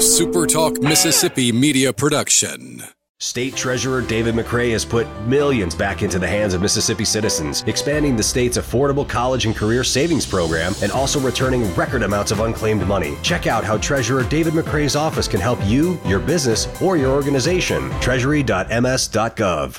SuperTalk Mississippi media production. State Treasurer David McRae has put millions back into the hands of Mississippi citizens, expanding the state's affordable college and career savings program and also returning record amounts of unclaimed money. Check out how Treasurer David McRae's office can help you, your business, or your organization. Treasury.ms.gov.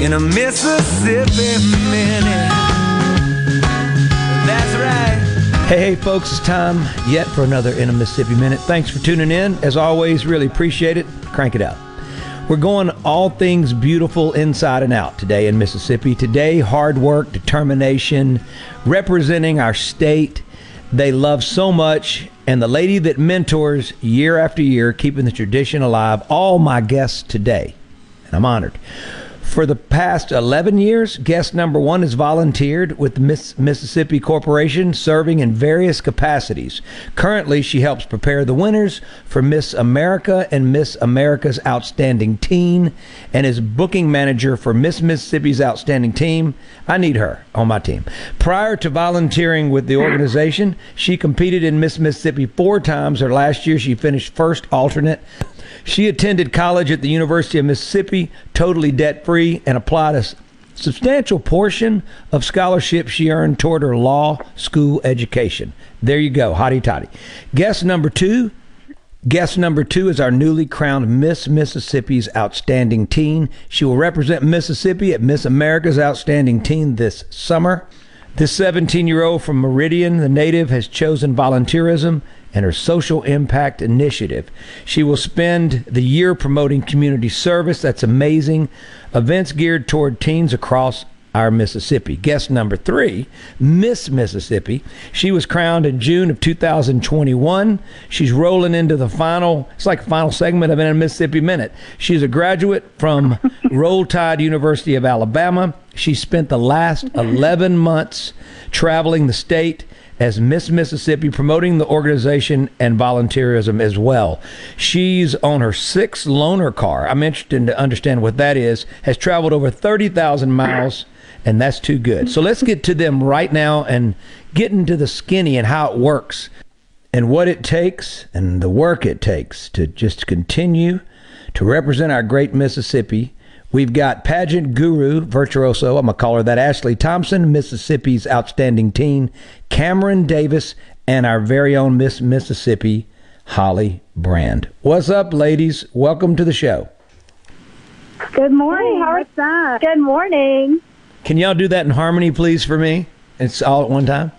In a Mississippi minute. That's right. Hey, hey, folks, it's time yet for another In a Mississippi Minute. Thanks for tuning in. As always, really appreciate it. Crank it out. We're going all things beautiful inside and out today in Mississippi. Today, hard work, determination, representing our state. They love so much. And the lady that mentors year after year, keeping the tradition alive, all my guests today. And I'm honored. For the past 11 years, guest number one has volunteered with the Miss Mississippi Corporation, serving in various capacities. Currently, she helps prepare the winners for Miss America and Miss America's Outstanding Teen and is booking manager for Miss Mississippi's Outstanding Team. I need her on my team. Prior to volunteering with the organization, she competed in Miss Mississippi four times. Her last year, she finished first alternate. She attended college at the University of Mississippi, totally debt free, and applied a substantial portion of scholarship she earned toward her law school education. There you go, hotty toddy. Guest number two. Guest number two is our newly crowned Miss Mississippi's Outstanding Teen. She will represent Mississippi at Miss America's Outstanding Teen this summer. This 17 year old from Meridian, the native, has chosen volunteerism and her social impact initiative. She will spend the year promoting community service. That's amazing. Events geared toward teens across our Mississippi. Guest number three, Miss Mississippi. She was crowned in June of 2021. She's rolling into the final, it's like final segment of a Mississippi Minute. She's a graduate from Roll Tide University of Alabama. She spent the last 11 months traveling the state as Miss Mississippi, promoting the organization and volunteerism as well. She's on her sixth loaner car. I'm interested to understand what that is. Has traveled over 30,000 miles, and that's too good. So let's get to them right now and get into the skinny and how it works and what it takes and the work it takes to just continue to represent our great Mississippi We've got pageant guru, virtuoso, I'm going to call her that, Ashley Thompson, Mississippi's outstanding teen, Cameron Davis, and our very own Miss Mississippi, Holly Brand. What's up, ladies? Welcome to the show. Good morning. Hey, how are that? Good morning. Can y'all do that in harmony, please, for me? It's all at one time.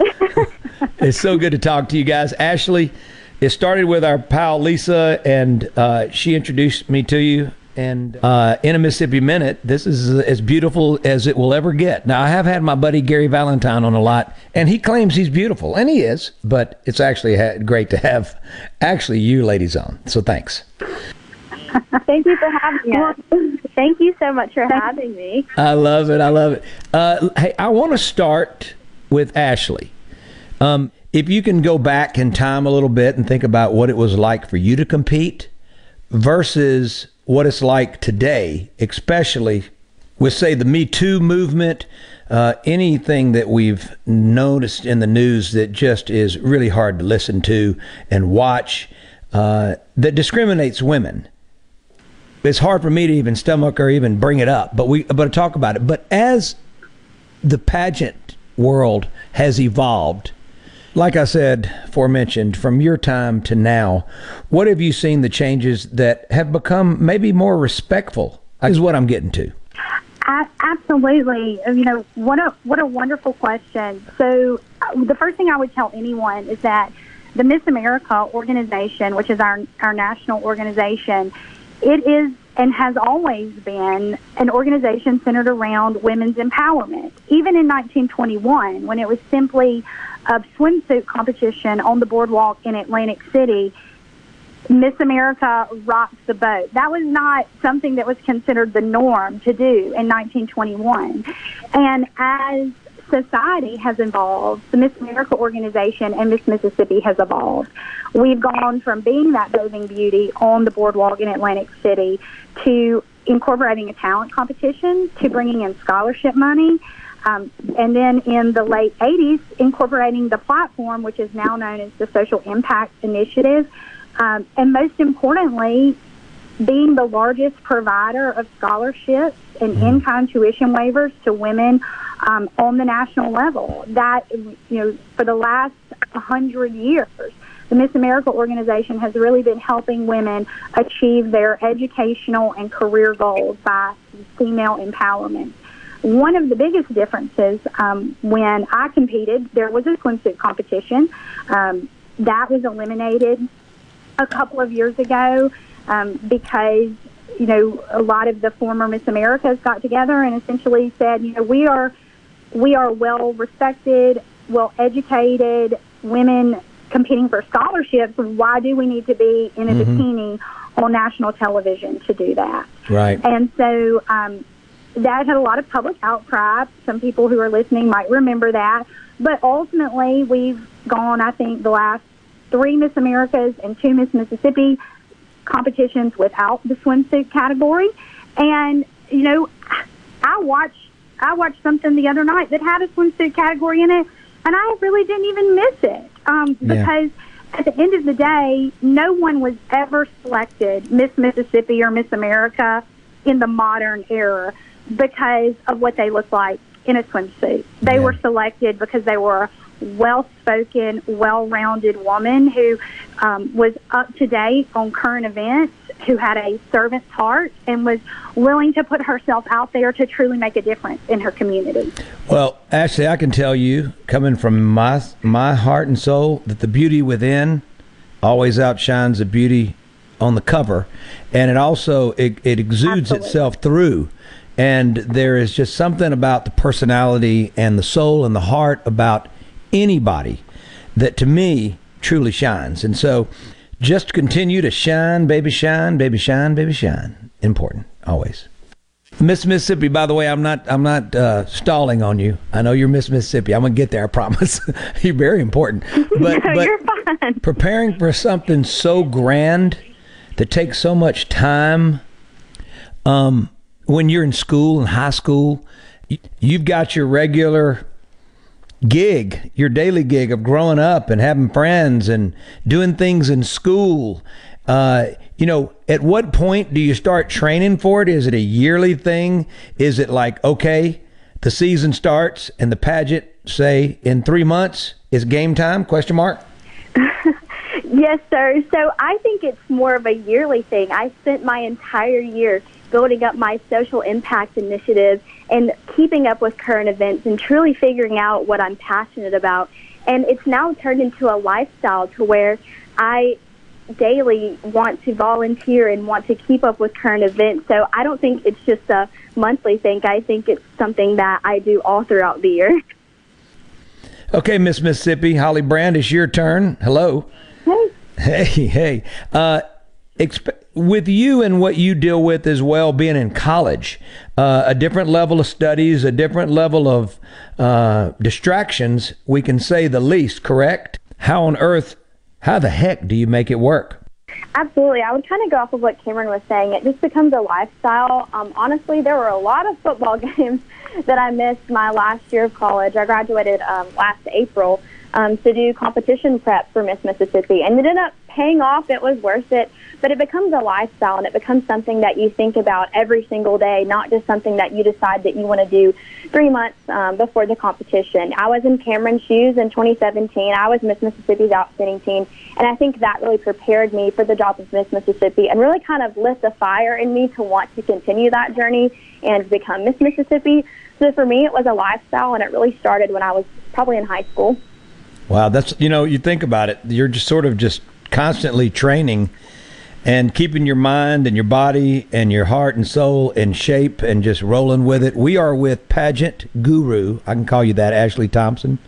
it's so good to talk to you guys. Ashley, it started with our pal Lisa, and uh, she introduced me to you and uh, in a Mississippi Minute, this is as beautiful as it will ever get. Now, I have had my buddy Gary Valentine on a lot, and he claims he's beautiful, and he is, but it's actually great to have actually you ladies on. So thanks. Thank you for having us. Thank you so much for having me. I love it. I love it. Uh, hey, I want to start with Ashley. Um, if you can go back in time a little bit and think about what it was like for you to compete versus what it's like today, especially with, say, the Me Too movement, uh, anything that we've noticed in the news that just is really hard to listen to and watch uh, that discriminates women. It's hard for me to even stomach or even bring it up, but we but talk about it. But as the pageant world has evolved, Like I said, forementioned, from your time to now, what have you seen the changes that have become maybe more respectful? Is what I'm getting to. Absolutely. You know, what a what a wonderful question. So, uh, the first thing I would tell anyone is that the Miss America organization, which is our our national organization, it is and has always been an organization centered around women's empowerment. Even in 1921, when it was simply a swimsuit competition on the boardwalk in Atlantic City, Miss America rocked the boat. That was not something that was considered the norm to do in 1921. And as society has evolved, the Miss America organization and Miss Mississippi has evolved. We've gone from being that bathing beauty on the boardwalk in Atlantic City to incorporating a talent competition to bringing in scholarship money. Um, and then in the late 80s, incorporating the platform, which is now known as the Social Impact Initiative, um, and most importantly, being the largest provider of scholarships and mm-hmm. in-kind tuition waivers to women um, on the national level. That you know, for the last hundred years, the Miss America organization has really been helping women achieve their educational and career goals by female empowerment. One of the biggest differences um, when I competed, there was a swimsuit competition. Um, that was eliminated a couple of years ago um, because you know a lot of the former Miss Americas got together and essentially said, you know, we are we are well respected, well educated women competing for scholarships. Why do we need to be in a mm-hmm. bikini on national television to do that? Right. And so um, that had a lot of public outcry. Some people who are listening might remember that. But ultimately, we've gone, I think, the last three Miss Americas and two Miss Mississippi competitions without the swimsuit category. And, you know, I watched I watched something the other night that had a swimsuit category in it, and I really didn't even miss it um, because yeah. at the end of the day, no one was ever selected Miss Mississippi or Miss America in the modern era because of what they looked like in a swimsuit. They yeah. were selected because they were well spoken, well rounded woman who um, was up to date on current events, who had a servant's heart, and was willing to put herself out there to truly make a difference in her community. Well, Ashley, I can tell you, coming from my my heart and soul, that the beauty within always outshines the beauty on the cover, and it also it, it exudes Absolutely. itself through. And there is just something about the personality and the soul and the heart about anybody that to me truly shines. And so just continue to shine, baby, shine, baby, shine, baby, shine. Important, always. Miss Mississippi, by the way, I'm not I'm not uh, stalling on you. I know you're Miss Mississippi. I'm gonna get there, I promise. you're very important. But, no, but you're fine. preparing for something so grand that takes so much time. Um, when you're in school in high school, you've got your regular gig, your daily gig of growing up and having friends and doing things in school. Uh, you know, at what point do you start training for it? Is it a yearly thing? Is it like, okay, the season starts and the pageant, say, in three months is game time? Question mark. yes, sir. So I think it's more of a yearly thing. I spent my entire year building up my social impact initiative and keeping up with current events and truly figuring out what I'm passionate about. And it's now turned into a lifestyle to where I daily want to volunteer and want to keep up with current events. So I don't think it's just a monthly thing. I think it's something that I do all throughout the year. Okay, Miss Mississippi, Holly Brand, it's your turn. Hello. Hey. Hey, hey. Uh, exp- with you and what you deal with as well, being in college, uh, a different level of studies, a different level of uh, distractions, we can say the least, correct? How on earth, how the heck do you make it work? Absolutely. I would kind of go off of what Cameron was saying. It just becomes a lifestyle. Um, honestly, there were a lot of football games that I missed my last year of college. I graduated um, last April um, to do competition prep for Miss Mississippi, and it ended up paying off. It was worth it but it becomes a lifestyle and it becomes something that you think about every single day, not just something that you decide that you want to do three months um, before the competition. I was in Cameron's shoes in 2017. I was Miss Mississippi's outstanding teen, and I think that really prepared me for the job of Miss Mississippi and really kind of lit the fire in me to want to continue that journey and become Miss Mississippi. So for me, it was a lifestyle, and it really started when I was probably in high school. Wow, that's you know, you think about it, you're just sort of just constantly training and keeping your mind and your body and your heart and soul in shape and just rolling with it. We are with pageant guru. I can call you that, Ashley Thompson.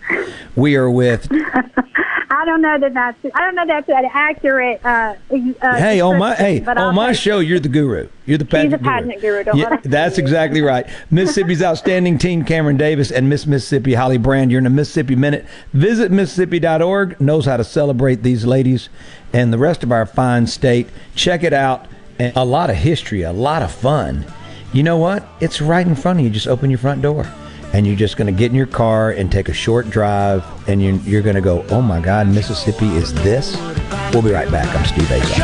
We are with I don't know that that's I don't know that's an accurate. Uh, uh, hey, on my hey on I'll my show, you're the guru. You're the pageant, He's a pageant guru. guru yeah, that's exactly right. Mississippi's outstanding teen, Cameron Davis and Miss Mississippi Holly Brand. You're in a Mississippi Minute. Visit Mississippi.org. Knows how to celebrate these ladies and the rest of our fine state. Check it out. And a lot of history, a lot of fun. You know what? It's right in front of you. Just open your front door and you're just going to get in your car and take a short drive, and you're, you're going to go, oh my God, Mississippi is this? We'll be right back. I'm Steve Azar.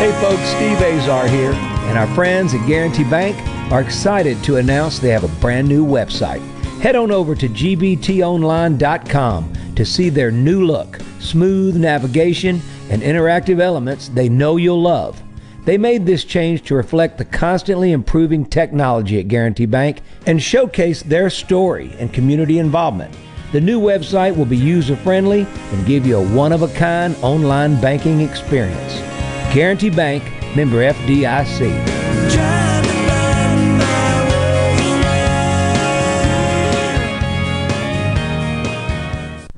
Hey folks, Steve Azar here, and our friends at Guarantee Bank are excited to announce they have a brand new website Head on over to gbtonline.com to see their new look, smooth navigation, and interactive elements they know you'll love. They made this change to reflect the constantly improving technology at Guarantee Bank and showcase their story and community involvement. The new website will be user friendly and give you a one of a kind online banking experience. Guarantee Bank, member FDIC.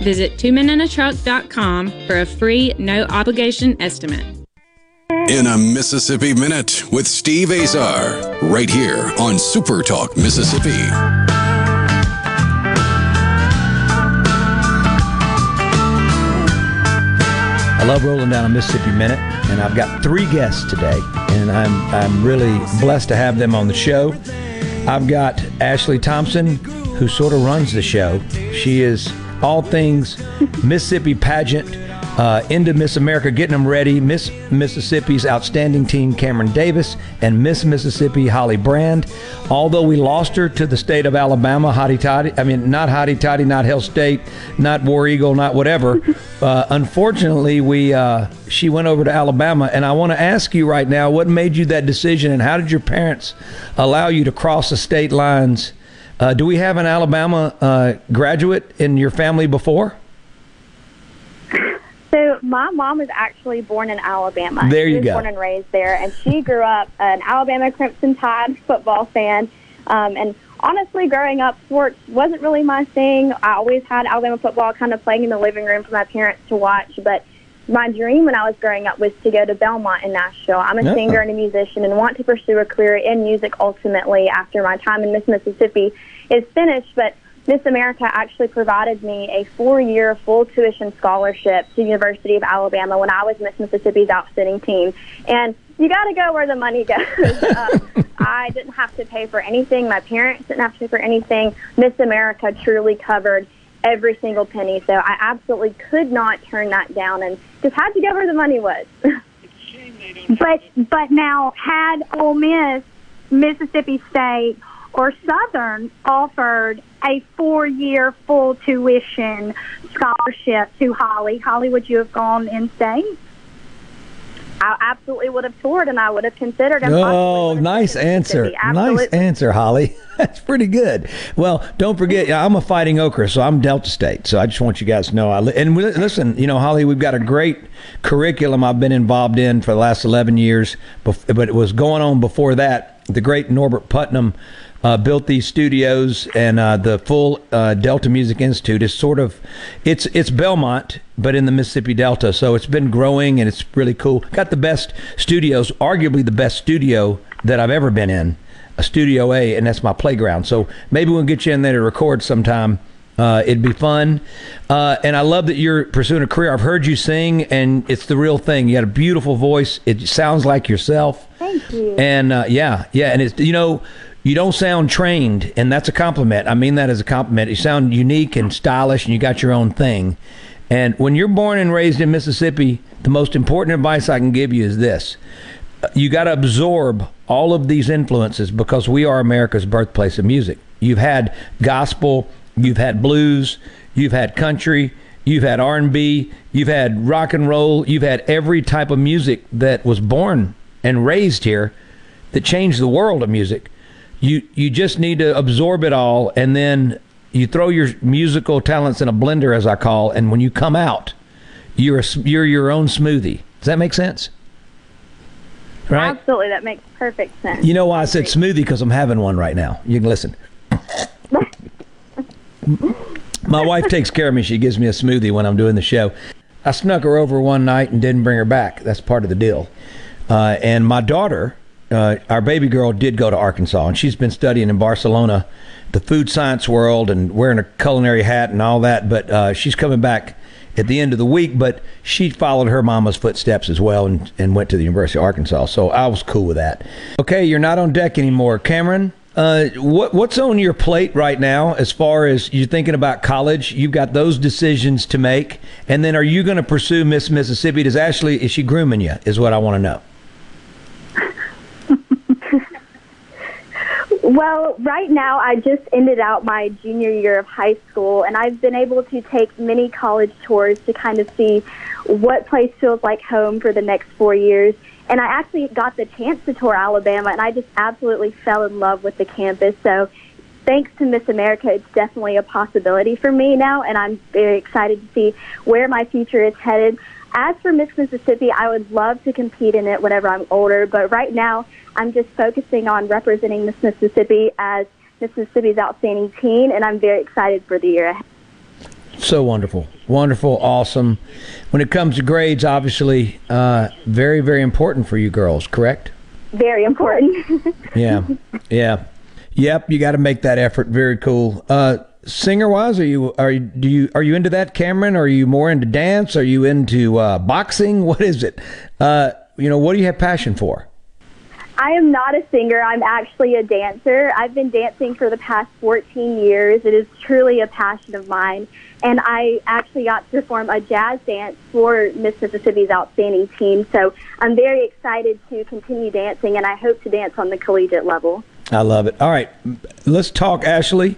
Visit twomeninatruck.com for a free, no obligation estimate. In a Mississippi Minute with Steve Azar, right here on Super Talk Mississippi. I love rolling down a Mississippi Minute, and I've got three guests today, and I'm I'm really blessed to have them on the show. I've got Ashley Thompson, who sort of runs the show. She is all things Mississippi pageant uh, into Miss America, getting them ready. Miss Mississippi's outstanding teen, Cameron Davis, and Miss Mississippi, Holly Brand. Although we lost her to the state of Alabama, Hotty Toddy, I mean, not Hotty Toddy, not Hail State, not War Eagle, not whatever. Uh, unfortunately, we uh, she went over to Alabama, and I want to ask you right now, what made you that decision, and how did your parents allow you to cross the state lines? Uh, do we have an Alabama uh, graduate in your family before? So my mom was actually born in Alabama. There you she was go. Born and raised there, and she grew up an Alabama Crimson Tide football fan. Um, and honestly, growing up, sports wasn't really my thing. I always had Alabama football kind of playing in the living room for my parents to watch, but my dream when I was growing up was to go to Belmont in Nashville. I'm a Oh. singer and a musician and want to pursue a career in music ultimately after my time in Miss Mississippi is finished. But Miss America actually provided me a four-year full tuition scholarship to University of Alabama when I was Miss Mississippi's outstanding teen. And you got to go where the money goes. uh, I didn't have to pay for anything. My parents didn't have to pay for anything. Miss America truly covered every single penny. So I absolutely could not turn that down and just had to get where the money was. But but now had Ole Miss, Mississippi State, or Southern offered a four-year full tuition scholarship to Holly, Holly, would you have gone in state? I absolutely would have toured and I would have considered oh, it. Oh, nice answer. Nice answer, Holly. That's pretty good. Well, don't forget, yeah, I'm a fighting okra, so I'm Delta State. So I just want you guys to know. I li- and we, listen, you know, Holly, we've got a great curriculum I've been involved in for the last 11 years, but it was going on before that. The great Norbert Putnam uh, built these studios, and uh, the full uh, Delta Music Institute is sort of it's it's Belmont, but in the Mississippi Delta. So it's been growing, and it's really cool. Got the best studios, arguably the best studio that I've ever been in, a Studio A, and that's my playground. So maybe we'll get you in there to record sometime. Uh, it'd be fun, uh, and I love that you're pursuing a career. I've heard you sing, and it's the real thing. You got a beautiful voice. It sounds like yourself. Thank you. And uh, yeah, yeah, and it's you know you don't sound trained, and that's a compliment. I mean that as a compliment. You sound unique and stylish, and you got your own thing. And when you're born and raised in Mississippi, the most important advice I can give you is this: you got to absorb all of these influences because we are America's birthplace of music. You've had gospel, you've had blues, you've had country, you've had R&B, you've had rock and roll, you've had every type of music that was born and raised here that changed the world of music. You you just need to absorb it all and then you throw your musical talents in a blender as I call and when you come out you're a, you're your own smoothie. Does that make sense? Right? Absolutely, that makes perfect sense. You know why I said smoothie? Because I'm having one right now. You can listen. My wife takes care of me. She gives me a smoothie when I'm doing the show. I snuck her over one night and didn't bring her back. That's part of the deal. Uh, and my daughter, uh, our baby girl, did go to Arkansas, and she's been studying in Barcelona, the food science world, and wearing a culinary hat and all that. But uh, she's coming back at the end of the week. But she followed her mama's footsteps as well, and, and went to the University of Arkansas. So I was cool with that. Okay, you're not on deck anymore, Cameron. Uh, what what's on your plate right now as far as you're thinking about college? You've got those decisions to make, and then are you going to pursue Miss Mississippi? Does Ashley is she grooming you? Is what I want to know. Well, right now I just ended out my junior year of high school, and I've been able to take many college tours to kind of see what place feels like home for the next four years. And I actually got the chance to tour Alabama, and I just absolutely fell in love with the campus. So, thanks to Miss America, it's definitely a possibility for me now, and I'm very excited to see where my future is headed. As for Miss Mississippi, I would love to compete in it whenever I'm older, but right now I'm just focusing on representing Miss Mississippi as Mississippi's Outstanding Teen, and I'm very excited for the year ahead. So wonderful, wonderful, awesome. When it comes to grades, obviously, uh, very, very important for you girls. Correct? Very important. yeah, yeah, yep. You got to make that effort. Very cool. Uh, singer wise, are you are you do you are you into that, Cameron? Are you more into dance? Are you into uh, boxing? What is it? Uh, you know, what do you have passion for? I am not a singer. I'm actually a dancer. I've been dancing for the past 14 years. It is truly a passion of mine. And I actually got to perform a jazz dance for Miss Mississippi's Outstanding Teen. So I'm very excited to continue dancing, and I hope to dance on the collegiate level. I love it. All right, let's talk, Ashley.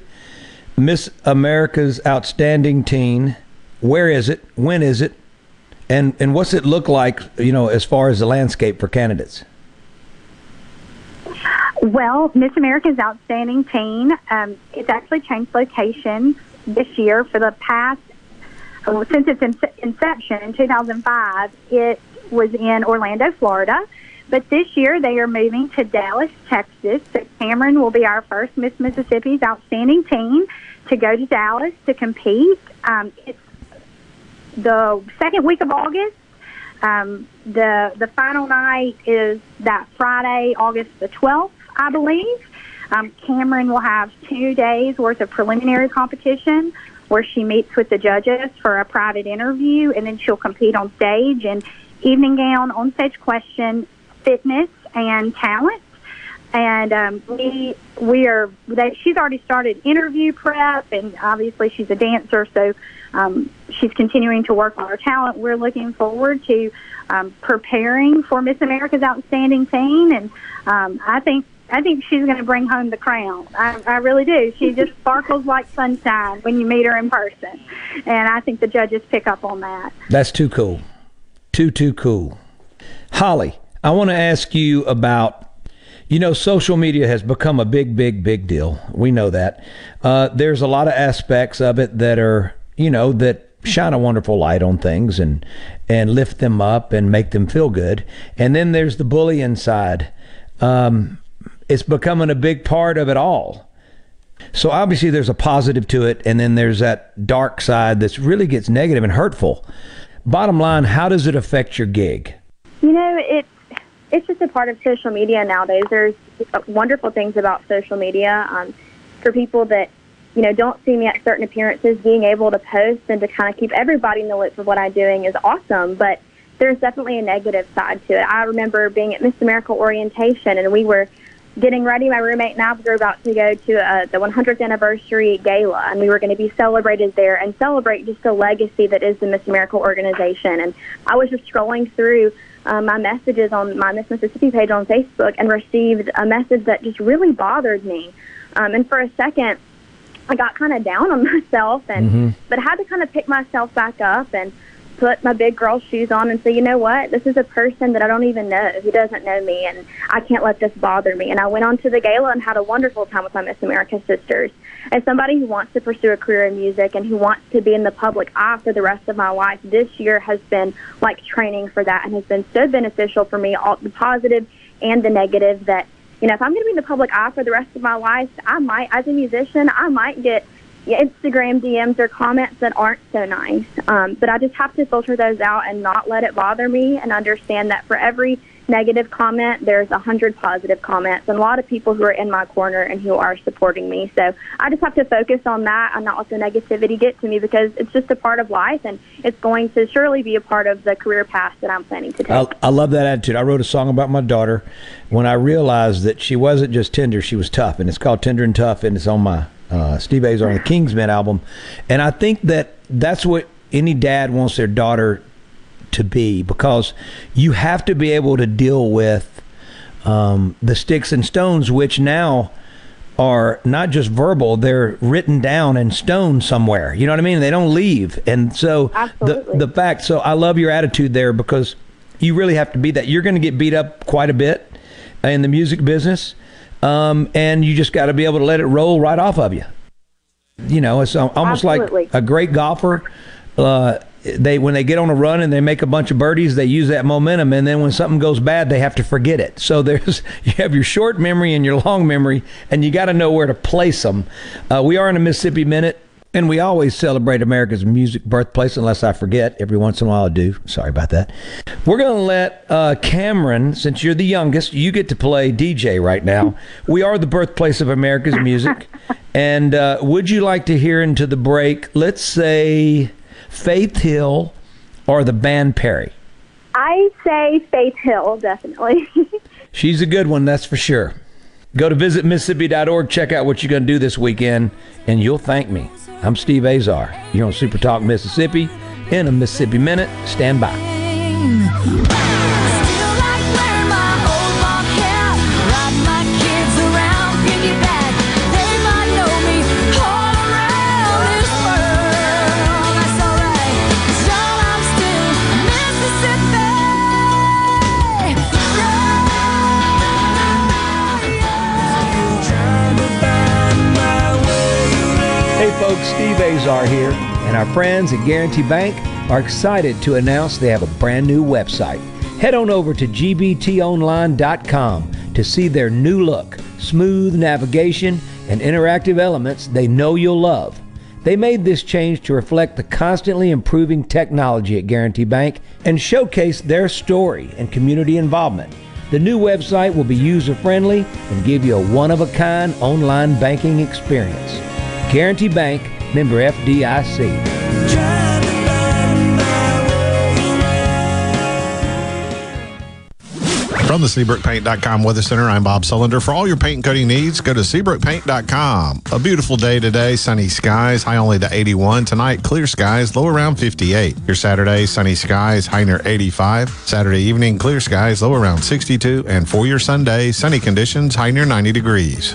Miss America's Outstanding Teen. Where is it? When is it? And and what's it look like? You know, as far as the landscape for candidates. Well, Miss America's Outstanding Teen, um, it's actually changed location this year for the past, well, since its inception in 2005, it was in Orlando, Florida. But this year they are moving to Dallas, Texas. So Cameron will be our first Miss Mississippi's Outstanding Teen to go to Dallas to compete. Um, it's the second week of August. Um, the the final night is that Friday, August the 12th. I believe. Um, Cameron will have two days worth of preliminary competition where she meets with the judges for a private interview, and then she'll compete on stage in evening gown, on stage question, fitness, and talent. And um, we we are that she's already started interview prep, and obviously she's a dancer, so um, she's continuing to work on her talent. We're looking forward to um, preparing for Miss America's Outstanding Teen, and um, I think I think she's going to bring home the crown. I, I really do. She just sparkles like sunshine when you meet her in person, and I think the judges pick up on that. That's too cool. Too too cool. Holly, I want to ask you about. You know, social media has become a big, big, big deal. We know that. Uh, there's a lot of aspects of it that are, you know, that shine a wonderful light on things and and lift them up and make them feel good. And then there's the bullying side. Um, it's becoming a big part of it all. So obviously there's a positive to it, and then there's that dark side that really gets negative and hurtful. Bottom line, how does it affect your gig? You know, it's it's just a part of social media nowadays. There's wonderful things about social media um, for people that you know don't see me at certain appearances. Being able to post and to kind of keep everybody in the loop of what I'm doing is awesome, but there's definitely a negative side to it. I remember being at Miss America orientation, and we were getting ready. My roommate and I were about to go to uh, the 100th anniversary gala, and we were going to be celebrated there and celebrate just the legacy that is the Miss America organization. And I was just scrolling through um, my messages on my Miss Mississippi page on Facebook and received a message that just really bothered me. Um, and for a second, I got kind of down on myself, and mm-hmm. but I had to kind of pick myself back up and put my big girl shoes on and say, you know what, this is a person that I don't even know who doesn't know me, and I can't let this bother me. And I went on to the gala and had a wonderful time with my Miss America sisters. As somebody who wants to pursue a career in music and who wants to be in the public eye for the rest of my life, this year has been like training for that and has been so beneficial for me, all the positive and the negative. That you know, if I'm going to be in the public eye for the rest of my life, I might, as a musician, I might get Instagram DMs or comments that aren't so nice. Um, but I just have to filter those out and not let it bother me and understand that for every negative comment, there's a hundred positive comments and a lot of people who are in my corner and who are supporting me. So I just have to focus on that and not let the negativity get to me because it's just a part of life and it's going to surely be a part of the career path that I'm planning to take. I, I love that attitude. I wrote a song about my daughter when I realized that she wasn't just tender, she was tough. And it's called Tender and Tough and it's on my uh, Steve Azar on the Kingsmen album, and I think that that's what any dad wants their daughter to be because you have to be able to deal with um, the sticks and stones, which now are not just verbal; they're written down in stone somewhere. You know what I mean? They don't leave, and so Absolutely. the the fact. So I love your attitude there because you really have to be that. You're going to get beat up quite a bit in the music business um, and you just got to be able to let it roll right off of you. You know, it's almost Absolutely. like a great golfer. Uh, they when they get on a run and they make a bunch of birdies, they use that momentum, and then when something goes bad, they have to forget it. So there's you have your short memory and your long memory, and you got to know where to place them. Uh, we are in a Mississippi minute. And we always celebrate America's music birthplace, unless I forget. Every once in a while I do. Sorry about that. We're going to let uh, Cameron, since you're the youngest, you get to play DJ right now. We are the birthplace of America's music. and uh, would you like to hear into the break, let's say Faith Hill or the band Perry? I say Faith Hill, definitely. She's a good one, that's for sure. Go to visitmississippi.org, check out what you're going to do this weekend, and you'll thank me. I'm Steve Azar. You're on Super Talk Mississippi in a Mississippi Minute. Stand by. Azar here, and our friends at Guarantee Bank are excited to announce they have a brand new website. Head on over to gbtonline.com to see their new look, smooth navigation, and interactive elements they know you'll love. They made this change to reflect the constantly improving technology at Guarantee Bank and showcase their story and community involvement. The new website will be user friendly and give you a one of a kind online banking experience. Guarantee Bank, member FDIC. From the SeabrookPaint.com Weather Center, I'm Bob Sullender. For all your paint and coating needs, go to SeabrookPaint.com. A beautiful day today, sunny skies, high only to 81. Tonight, clear skies, low around 58. Your Saturday, sunny skies, high near 85. Saturday evening, clear skies, low around 62. And for your Sunday, sunny conditions, high near 90 degrees.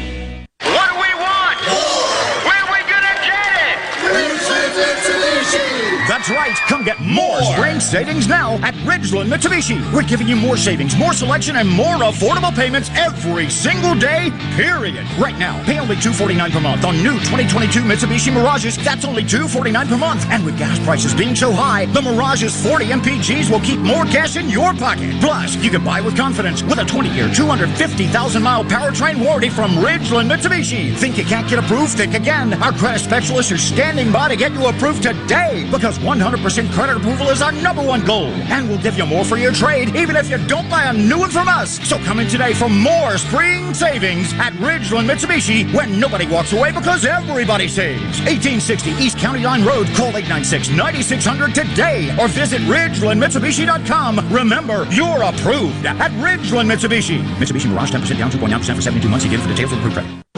Come get more, spring savings now at Ridgeland Mitsubishi. We're giving you more savings, more selection, and more affordable payments every single day, period. Right now, pay only 249 per month on new 2022 Mitsubishi Mirages. That's only 249 per month. And with gas prices being so high, the Mirage's 40 MPGs will keep more cash in your pocket. Plus, you can buy with confidence with a 20-year, 250,000-mile powertrain warranty from Ridgeland Mitsubishi. Think you can't get approved? Think again. Our credit specialists are standing by to get you approved today because 100% credit approval is our number one goal. And we'll give you more for your trade, even if you don't buy a new one from us. So come in today for more spring savings at Ridgeland Mitsubishi, when nobody walks away because everybody saves. 1860 East County Line Road. Call 896-9600 today or visit RidgelandMitsubishi.com. Remember, you're approved at Ridgeland Mitsubishi. Mitsubishi Mirage 10% down, 2.9% for 72 months. Again for details of approved credit.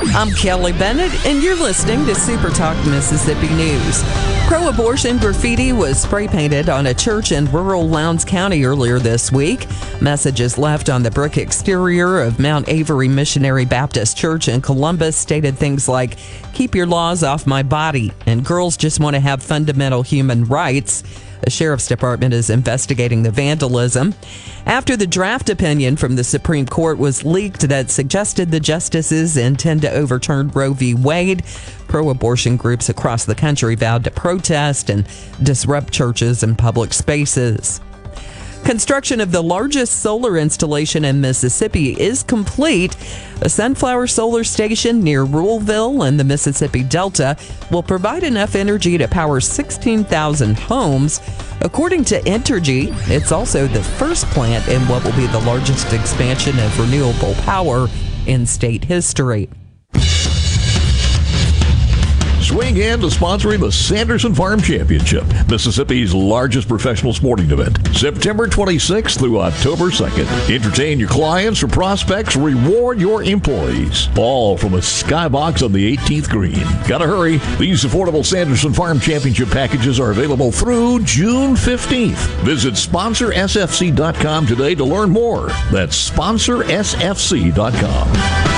I'm Kelly Bennett, and you're listening to Super Talk Mississippi News. Pro abortion graffiti was spray painted on a church in rural Lowndes County earlier this week. Messages left on the brick exterior of Mount Avery Missionary Baptist Church in Columbus stated things like, Keep your laws off my body, and girls just want to have fundamental human rights. The sheriff's department is investigating the vandalism after the draft opinion from the Supreme Court was leaked that suggested the justices intend to overturn Roe v. Wade. Pro abortion groups across the country vowed to protest and disrupt churches and public spaces. Construction of the largest solar installation in Mississippi is complete. The Sunflower Solar Station near Ruleville in the Mississippi Delta will provide enough energy to power 16,000 homes. According to Entergy, it's also the first plant in what will be the largest expansion of renewable power in state history. Swing in to sponsoring the Sanderson Farm Championship, Mississippi's largest professional sporting event, September 26th through October 2nd. Entertain your clients or prospects, reward your employees. Ball from a skybox on the 18th green. Gotta hurry. These affordable Sanderson Farm Championship packages are available through June 15th. Visit sponsorsfc.com today to learn more. That's sponsorsfc.com.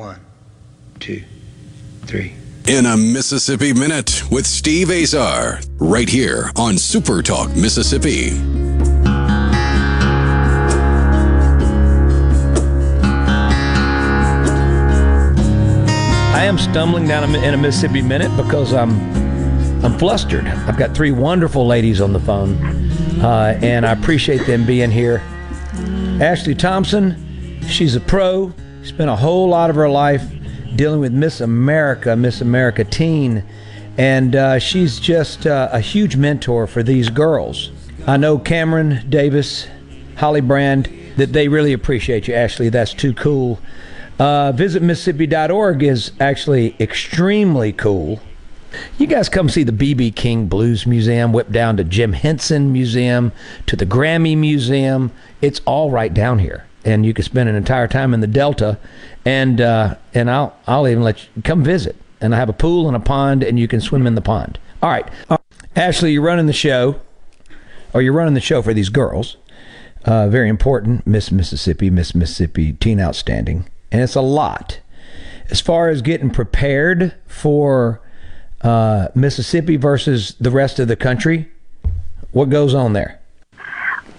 One, two, three. In a Mississippi Minute with Steve Azar, right here on Super Talk Mississippi. I am stumbling down in a Mississippi Minute because I'm I'm flustered. I've got three wonderful ladies on the phone, uh, and I appreciate them being here. Ashley Thompson, she's a pro. Spent a whole lot of her life dealing with Miss America, Miss America Teen, and uh, she's just uh, a huge mentor for these girls. I know Cameron Davis, Holly Brand, that they really appreciate you, Ashley. That's too cool. Uh, visit Mississippi.org is actually extremely cool. You guys come see the BB King Blues Museum, whip down to Jim Henson Museum, to the Grammy Museum. It's all right down here, and you can spend an entire time in the Delta, and uh, and I'll I'll even let you come visit. And I have a pool and a pond, and you can swim in the pond. All right, Ashley, you're running the show, or you're running the show for these girls. Uh, very important, Miss Mississippi, Miss Mississippi Teen Outstanding, and it's a lot. As far as getting prepared for uh, Mississippi versus the rest of the country, what goes on there?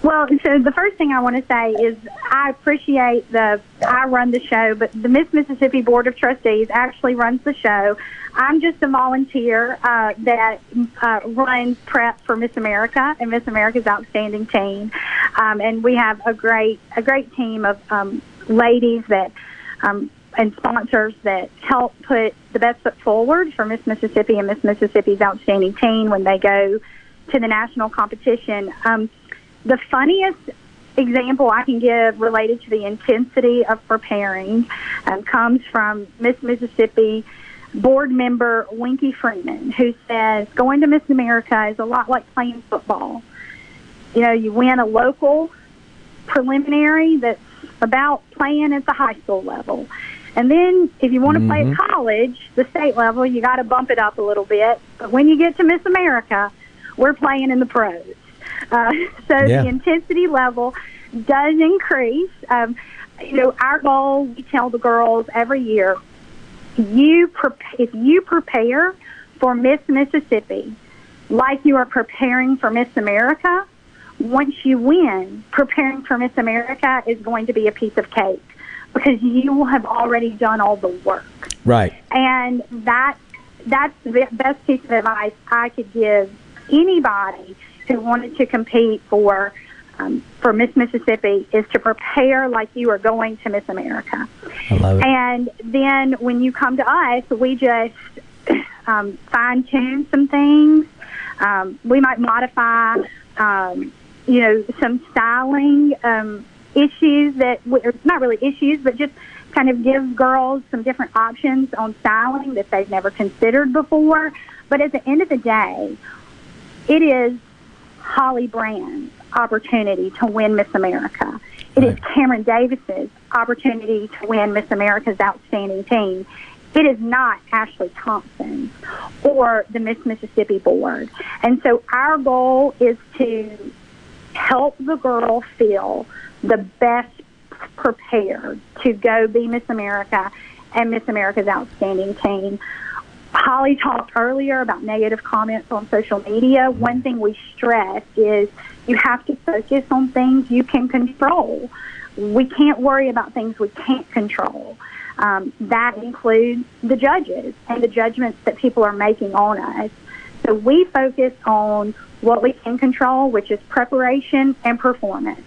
Well, so the first thing I want to say is I appreciate the I run the show, but the Miss Mississippi Board of Trustees actually runs the show. I'm just a volunteer uh, that uh, runs prep for Miss America and Miss America's Outstanding Teen, um, and we have a great a great team of um, ladies that um, and sponsors that help put the best foot forward for Miss Mississippi and Miss Mississippi's Outstanding Teen when they go to the national competition. Um, the funniest example I can give related to the intensity of preparing um, comes from Miss Mississippi board member Winky Freeman, who says going to Miss America is a lot like playing football. You know, you win a local preliminary that's about playing at the high school level. And then if you want to play at college, the state level, you got to bump it up a little bit. But when you get to Miss America, we're playing in the pros. Uh, so Yeah. the intensity level does increase. Um, you know, our goal, we tell the girls every year, you prep if you prepare for Miss Mississippi like you are preparing for Miss America, once you win, preparing for Miss America is going to be a piece of cake because you will have already done all the work. Right. And that that's the best piece of advice I could give anybody who wanted to compete for um, for Miss Mississippi is to prepare like you are going to Miss America. I love it. And then when you come to us, we just um, fine tune some things. Um, we might modify, um, you know, some styling um, issues that, we, or not really issues, but just kind of give girls some different options on styling that they've never considered before. But at the end of the day, it is Holly Brand's opportunity to win Miss America. It is Cameron Davis's opportunity to win Miss America's Outstanding Teen. It is not Ashley Thompson's or the Miss Mississippi Board. And so our goal is to help the girl feel the best prepared to go be Miss America and Miss America's Outstanding Teen. Holly talked earlier about negative comments on social media. One thing we stress is you have to focus on things you can control. We can't worry about things we can't control. Um, that includes the judges and the judgments that people are making on us. So we focus on what we can control, which is preparation and performance.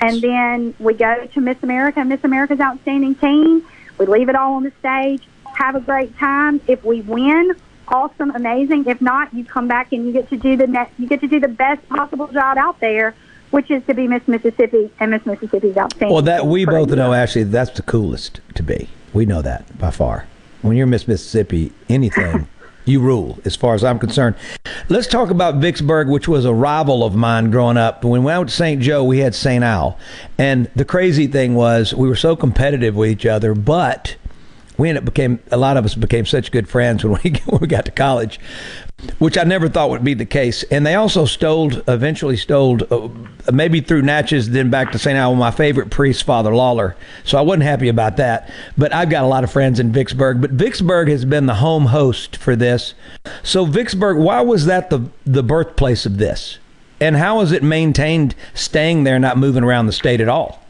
And then we go to Miss America, Miss America's Outstanding Teen. We leave it all on the stage, have a great time. If we win, awesome, amazing. If not, you come back and you get to do the next, you get to do the best possible job out there, which is to be Miss Mississippi and Miss Mississippi's Outstanding. Well, that we both know actually that's the coolest to be. We know that by far. When you're Miss Mississippi, anything you rule, as far as I'm concerned. Let's talk about Vicksburg, which was a rival of mine growing up. When we went to St. Joe, we had St. Al, and the crazy thing was we were so competitive with each other, but we ended up became a lot of us became such good friends when we when we got to college, which I never thought would be the case. And they also stole, eventually stole, uh, maybe through Natchez, then back to St. Al. My favorite priest, Father Lawler. So I wasn't happy about that. But I've got a lot of friends in Vicksburg. But Vicksburg has been the home host for this. So Vicksburg, why was that the the birthplace of this? And how is it maintained, staying there, not moving around the state at all?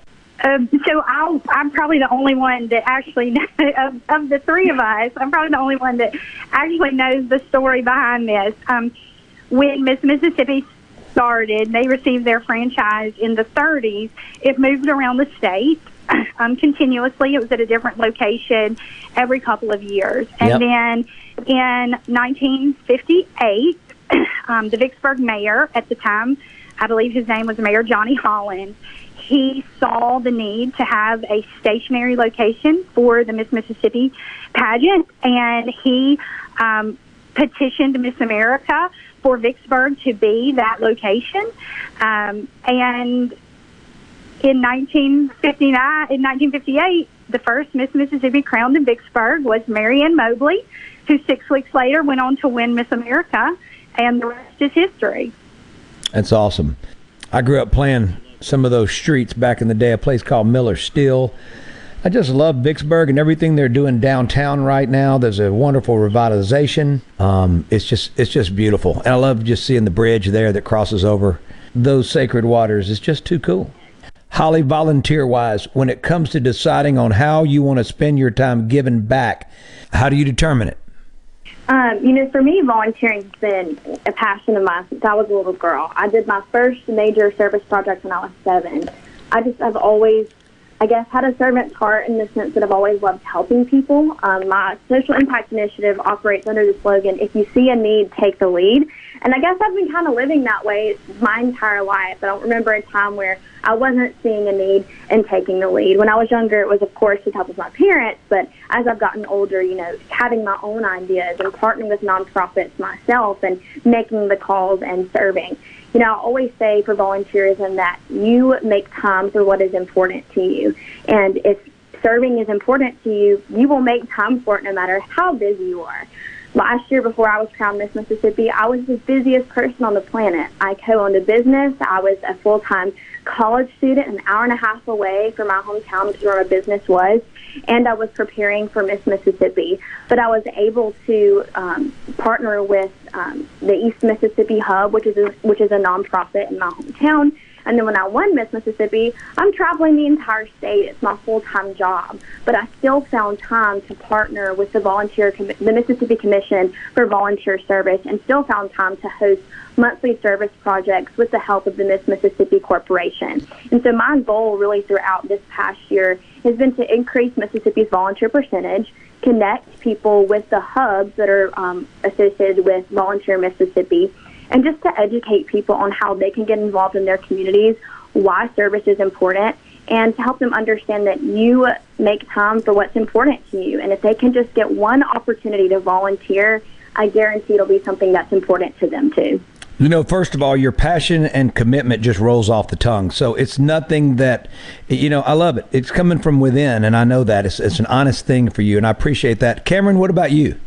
Um, so I'll, I'm probably the only one that actually, of, of the three of us, I'm probably the only one that actually knows the story behind this. Um, when Miss Mississippi started, they received their franchise in the 30s. It moved around the state um, continuously. It was at a different location every couple of years. And Yep. then in 1958, um, the Vicksburg mayor at the time, I believe his name was Mayor Johnny Holland, he saw the need to have a stationary location for the Miss Mississippi pageant, and he um, petitioned Miss America for Vicksburg to be that location. Um, and in 1959, in 1958, the first Miss Mississippi crowned in Vicksburg was Mary Ann Mobley, who six weeks later went on to win Miss America, and the rest is history. That's awesome. I grew up playing some of those streets back in the day, a place called Miller Steel. I just love Vicksburg and everything they're doing downtown right now. There's a wonderful revitalization. Um, it's just it's just beautiful, and I love just seeing the bridge there that crosses over those sacred waters. It's just too cool. Holly, volunteer wise, when it comes to deciding on how you want to spend your time giving back, how do you determine it? Um, you know, for me, volunteering has been a passion of mine since I was a little girl. I did my first major service project when I was seven. I just have always, I guess, had a servant's heart in the sense that I've always loved helping people. Um, my social impact initiative operates under the slogan, if you see a need, take the lead. And I guess I've been kind of living that way my entire life. I don't remember a time where I wasn't seeing a need and taking the lead. When I was younger, it was, of course, with help of my parents. But as I've gotten older, you know, having my own ideas and partnering with nonprofits myself and making the calls and serving. You know, I always say for volunteerism that you make time for what is important to you. And if serving is important to you, you will make time for it no matter how busy you are. Last year, before I was crowned Miss Mississippi, I was the busiest person on the planet. I co-owned a business. I was a full-time college student, an hour and a half away from my hometown, which is where my business was, and I was preparing for Miss Mississippi. But I was able to um, partner with um, the East Mississippi Hub, which is a, which is a nonprofit in my hometown, and then when I won Miss Mississippi, I'm traveling the entire state. It's my full time job. But I still found time to partner with the volunteer, the Mississippi Commission for Volunteer Service, and still found time to host monthly service projects with the help of the Miss Mississippi Corporation. And so my goal really throughout this past year has been to increase Mississippi's volunteer percentage, connect people with the hubs that are um, associated with Volunteer Mississippi, and just to educate people on how they can get involved in their communities, why service is important, and to help them understand that you make time for what's important to you. And if they can just get one opportunity to volunteer, I guarantee it'll be something that's important to them too. You know, first of all, your passion and commitment just rolls off the tongue. So it's nothing that, you know, I love it. It's coming from within, and I know that. It's, it's an honest thing for you, and I appreciate that. Cameron, what about you?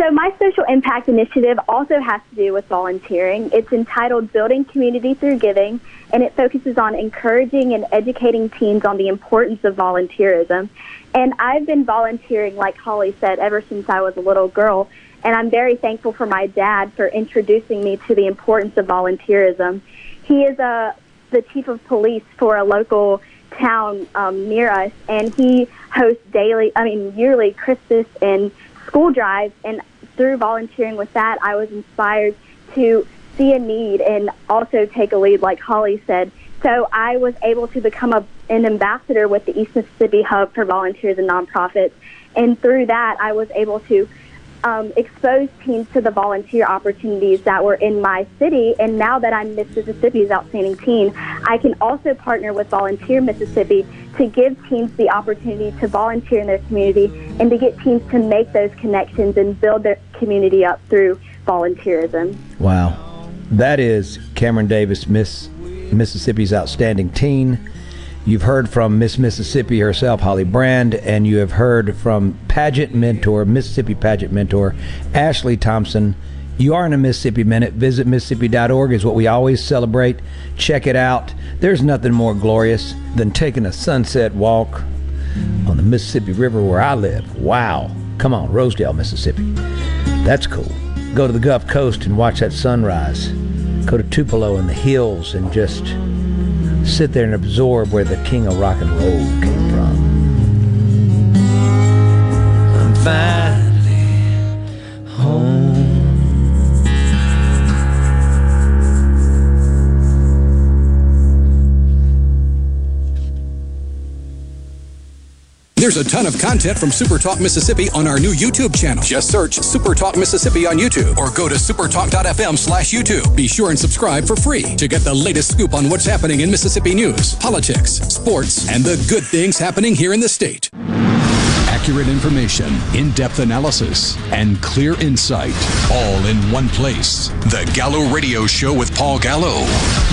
So, my social impact initiative also has to do with volunteering. It's entitled Building Community Through Giving, and it focuses on encouraging and educating teens on the importance of volunteerism. And I've been volunteering, like Holly said, ever since I was a little girl. And I'm very thankful for my dad for introducing me to the importance of volunteerism. He is a, the chief of police for a local town um, near us, and he hosts daily, I mean, yearly Christmas and school drives. And through volunteering with that, I was inspired to see a need and also take a lead, like Holly said. So I was able to become a, an ambassador with the East Mississippi Hub for Volunteers and Nonprofits. And through that, I was able to um, expose teens to the volunteer opportunities that were in my city. And now that I'm Miss Mississippi's Outstanding Teen, I can also partner with Volunteer Mississippi to give teens the opportunity to volunteer in their community and to get teens to make those connections and build their community up through volunteerism. Wow. That is Cameron Davis, Miss Mississippi's Outstanding Teen. You've heard from Miss Mississippi herself, Holly Brand, and you have heard from pageant mentor, Mississippi pageant mentor, Ashley Thompson. You are in a Mississippi Minute. Visit Mississippi.org is what we always celebrate. Check it out. There's nothing more glorious than taking a sunset walk on the Mississippi River where I live. Wow. Come on, Rosedale, Mississippi. That's cool. Go to the Gulf Coast and watch that sunrise. Go to Tupelo in the hills and just sit there and absorb where the king of rock and roll came from. I'm finally There's a ton of content from Super Talk Mississippi on our new YouTube channel. Just search Super Talk Mississippi on YouTube or go to supertalk.fm slash YouTube. Be sure and subscribe for free to get the latest scoop on what's happening in Mississippi news, politics, sports, and the good things happening here in the state. Accurate information, in depth analysis, and clear insight, all in one place. The Gallo Radio Show with Paul Gallo.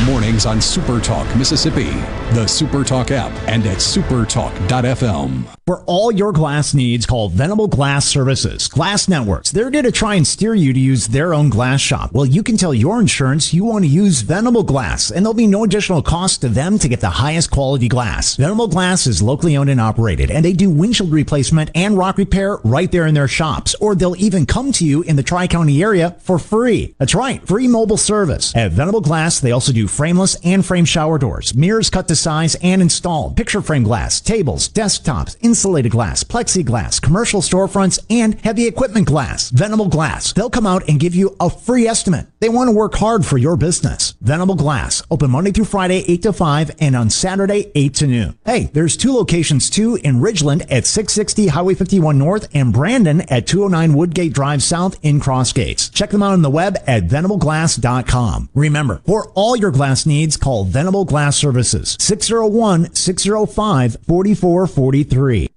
Mornings on Super Talk Mississippi, the Super Talk app, and at supertalk.fm. For all your glass needs, call Venable Glass Services. Glass Networks. They're going to try and steer you to use their own glass shop. Well, you can tell your insurance you want to use Venable Glass, and there'll be no additional cost to them to get the highest quality glass. Venable Glass is locally owned and operated, and they do windshield replacement and rock repair right there in their shops, or they'll even come to you in the Tri County area for free. That's right, free mobile service. At Venable Glass, they also do frameless and frame shower doors, mirrors cut to size and install picture frame glass, tables, desktops, insulated glass, plexiglass, commercial storefronts, and heavy equipment glass. Venable Glass. They'll come out and give you a free estimate. They want to work hard for your business. Venable Glass, open Monday through Friday, 8 to 5, and on Saturday, 8 to noon. Hey, there's two locations too in Ridgeland at 660 Highway 51 North and Brandon at 209 Woodgate Drive South in Crossgates. Check them out on the web at venableglass.com. Remember, for all your glass needs, call Venable Glass Services, 601 605 4443.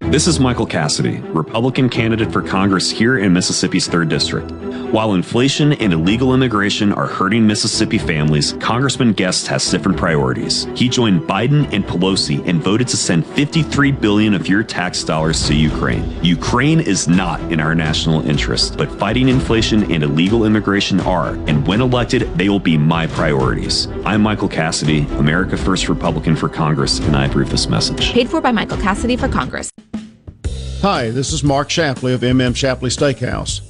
this is Michael Cassidy, Republican candidate for Congress here in Mississippi's 3rd District. While inflation and illegal immigration are hurting Mississippi families, Congressman Guest has different priorities. He joined Biden and Pelosi and voted to send 53 billion of your tax dollars to Ukraine. Ukraine is not in our national interest, but fighting inflation and illegal immigration are, and when elected, they will be my priorities. I'm Michael Cassidy, America First Republican for Congress, and I approve this message. Paid for by Michael Cassidy for Congress. Hi, this is Mark Shapley of MM Shapley Steakhouse.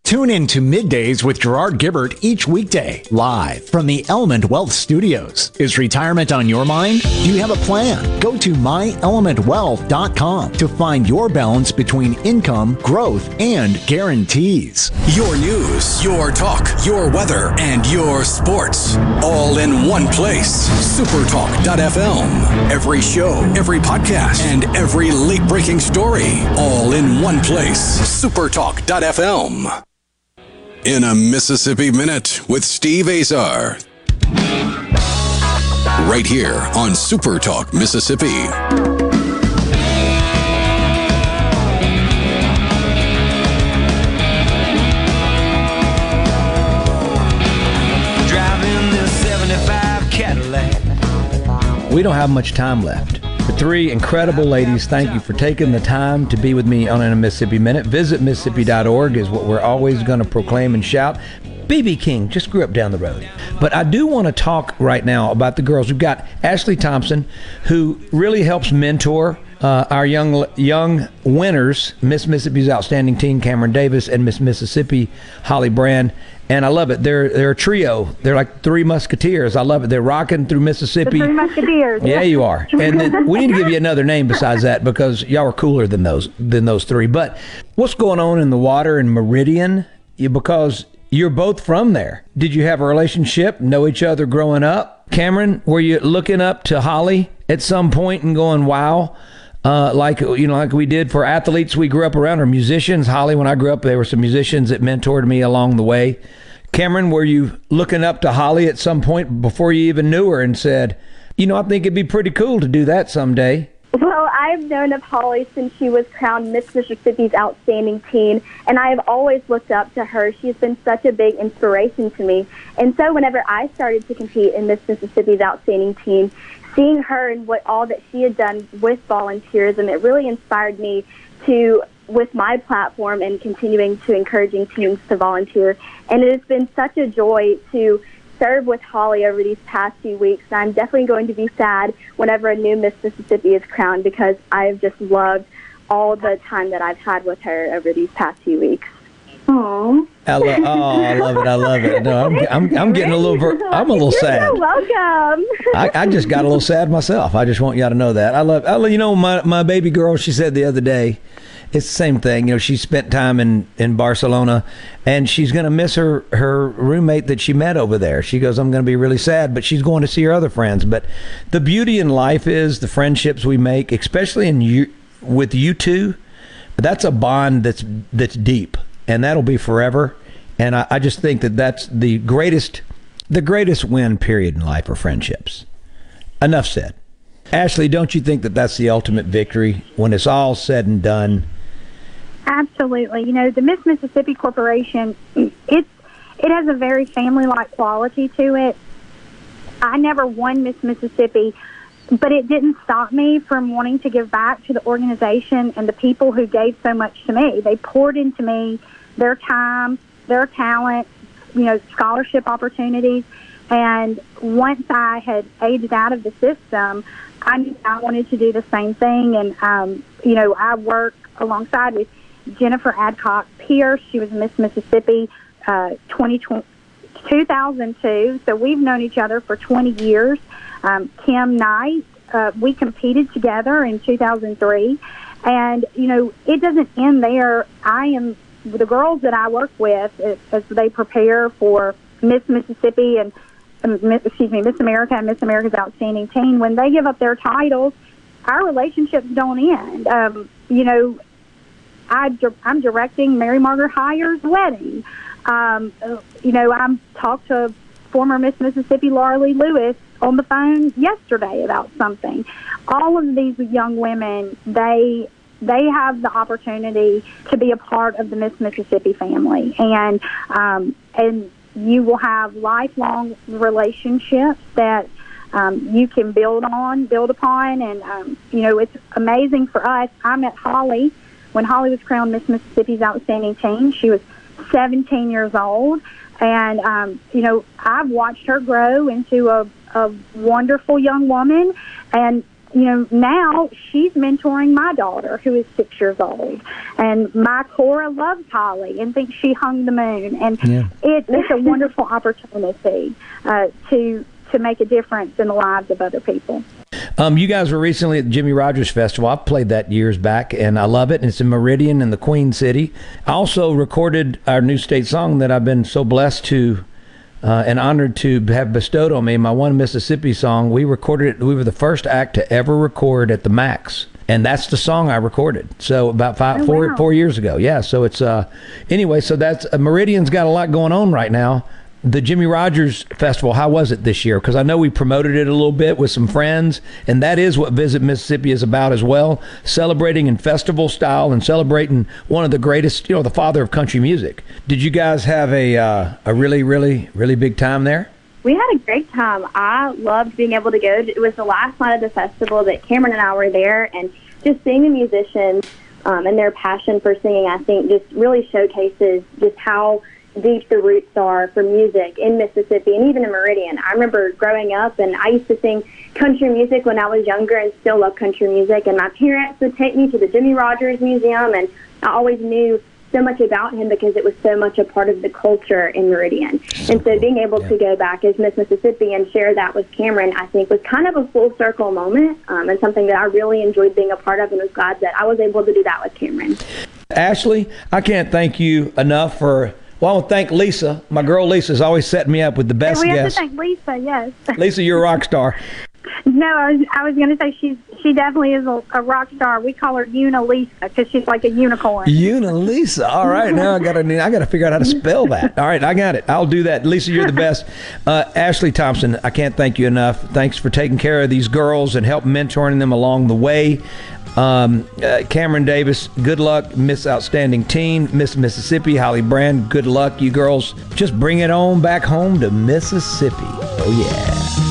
Tune in to Middays with Gerard Gibert each weekday, live from the Element Wealth Studios. Is retirement on your mind? Do you have a plan? Go to myelementwealth.com to find your balance between income, growth, and guarantees. Your news, your talk, your weather, and your sports. All in one place. Supertalk.fm. Every show, every podcast, and every late breaking story. All in one place. Supertalk.fm. In a Mississippi Minute with Steve Azar. Right here on Super Talk Mississippi. We don't have much time left. Three incredible ladies, thank you for taking the time to be with me on a Mississippi Minute. Visit Mississippi.org is what we're always going to proclaim and shout. BB King just grew up down the road. But I do want to talk right now about the girls. We've got Ashley Thompson, who really helps mentor uh, our young young winners, Miss Mississippi's outstanding teen Cameron Davis and Miss Mississippi Holly Brand. And I love it. They're they're a trio. They're like three musketeers. I love it. They're rocking through Mississippi. The three musketeers. Yeah, you are. And then we need to give you another name besides that because y'all are cooler than those than those three. But what's going on in the water in Meridian? Because you're both from there. Did you have a relationship? Know each other growing up? Cameron, were you looking up to Holly at some point and going, "Wow"? Uh, like you know, like we did for athletes we grew up around, or musicians. Holly, when I grew up, there were some musicians that mentored me along the way. Cameron, were you looking up to Holly at some point before you even knew her and said, you know, I think it'd be pretty cool to do that someday? Well, I've known of Holly since she was crowned Miss Mississippi's Outstanding Teen, and I have always looked up to her. She's been such a big inspiration to me. And so, whenever I started to compete in Miss Mississippi's Outstanding Teen, seeing her and what all that she had done with volunteerism, it really inspired me to with my platform and continuing to encouraging teens to volunteer. And it has been such a joy to serve with Holly over these past few weeks. And I'm definitely going to be sad whenever a new Miss Mississippi is crowned because I've just loved all the time that I've had with her over these past few weeks. Aww. I lo- oh, I love it. I love it. No, I'm, I'm, I'm getting a little, ver- I'm a little You're sad. so welcome. I, I just got a little sad myself. I just want y'all to know that. I love, I, love- you know, my, my baby girl, she said the other day, it's the same thing. You know, she spent time in, in Barcelona and she's going to miss her, her roommate that she met over there. She goes, I'm going to be really sad, but she's going to see her other friends. But the beauty in life is the friendships we make, especially in you, with you two, that's a bond that's, that's deep and that'll be forever. And I, I just think that that's the greatest, the greatest win period in life are friendships. Enough said. Ashley, don't you think that that's the ultimate victory when it's all said and done? Absolutely. You know, the Miss Mississippi Corporation, it's it has a very family-like quality to it. I never won Miss Mississippi, but it didn't stop me from wanting to give back to the organization and the people who gave so much to me. They poured into me their time, their talent, you know, scholarship opportunities. And once I had aged out of the system, I knew I wanted to do the same thing. And, um, you know, I work alongside with Jennifer Adcock Pierce. She was Miss Mississippi uh, 2020, 2002. So we've known each other for 20 years. Um, Kim Knight, uh, we competed together in 2003. And, you know, it doesn't end there. I am, the girls that I work with as, as they prepare for Miss Mississippi and, um, excuse me, Miss America and Miss America's Outstanding Teen, when they give up their titles, our relationships don't end. Um, you know, I, di- I'm directing Mary Margaret Hyer's wedding. Um, uh, you know, I'm talked to former Miss Mississippi Laura Lee Lewis on the phone yesterday about something. All of these young women, they they have the opportunity to be a part of the Miss Mississippi family, and um, and you will have lifelong relationships that um, you can build on, build upon, and um, you know it's amazing for us. I met Holly when Holly was crowned Miss Mississippi's Outstanding Teen. She was 17 years old, and um, you know I've watched her grow into a, a wonderful young woman, and you know now she's mentoring my daughter who is six years old, and my Cora loves Holly and thinks she hung the moon, and Yeah. it, it's a wonderful opportunity uh, to to make a difference in the lives of other people. Um, you guys were recently at the Jimmie Rodgers Festival. I played that years back, and I love it. And it's in Meridian in the Queen City. I also recorded our new state song that I've been so blessed to uh, and honored to have bestowed on me. My one Mississippi song. We recorded it. We were the first act to ever record at the Max. And that's the song I recorded. So about five, Oh, four, wow. four years ago. Yeah. So it's uh, anyway. So that's uh, Meridian's got a lot going on right now. The Jimmie Rodgers Festival, how was it this year? Because I know we promoted it a little bit with some friends, and that is what Visit Mississippi is about as well. Celebrating in festival style and celebrating one of the greatest, you know, the father of country music. Did you guys have a uh, a really, really, really big time there? We had a great time. I loved being able to go. It was the last night of the festival that Cameron and I were there, and just seeing the musicians um, and their passion for singing, I think, just really showcases just how deep the roots are for music in Mississippi and even in Meridian. I remember growing up, and I used to sing country music when I was younger, and still love country music. And my parents would take me to the Jimmie Rodgers Museum, and I always knew so much about him because it was so much a part of the culture in Meridian. And so being able to go back as Miss Mississippi and share that with Cameron, I think was kind of a full circle moment um, and something that I really enjoyed being a part of and was glad that I was able to do that with Cameron. Ashley, I can't thank you enough for. Well, I want to thank Lisa. My girl Lisa's always setting me up with the best guests. we have guests. to thank Lisa. Yes. Lisa, you're a rock star. No, I was I was going to say she's she definitely is a, a rock star. We call her Unalisa because she's like a unicorn. Unalisa. All right, now I got to I got to figure out how to spell that. All right, I got it. I'll do that. Lisa, you're the best. Uh, Ashley Thompson, I can't thank you enough. Thanks for taking care of these girls and help mentoring them along the way. Um, uh, Cameron Davis, good luck, Miss Outstanding Teen, Miss Mississippi, Holly Brand, good luck, you girls. Just bring it on back home to Mississippi. Oh yeah.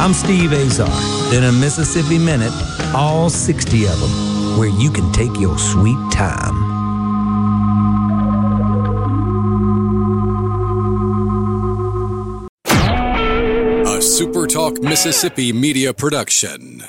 I'm Steve Azar. In a Mississippi Minute, all 60 of them, where you can take your sweet time. A SuperTalk Mississippi media production.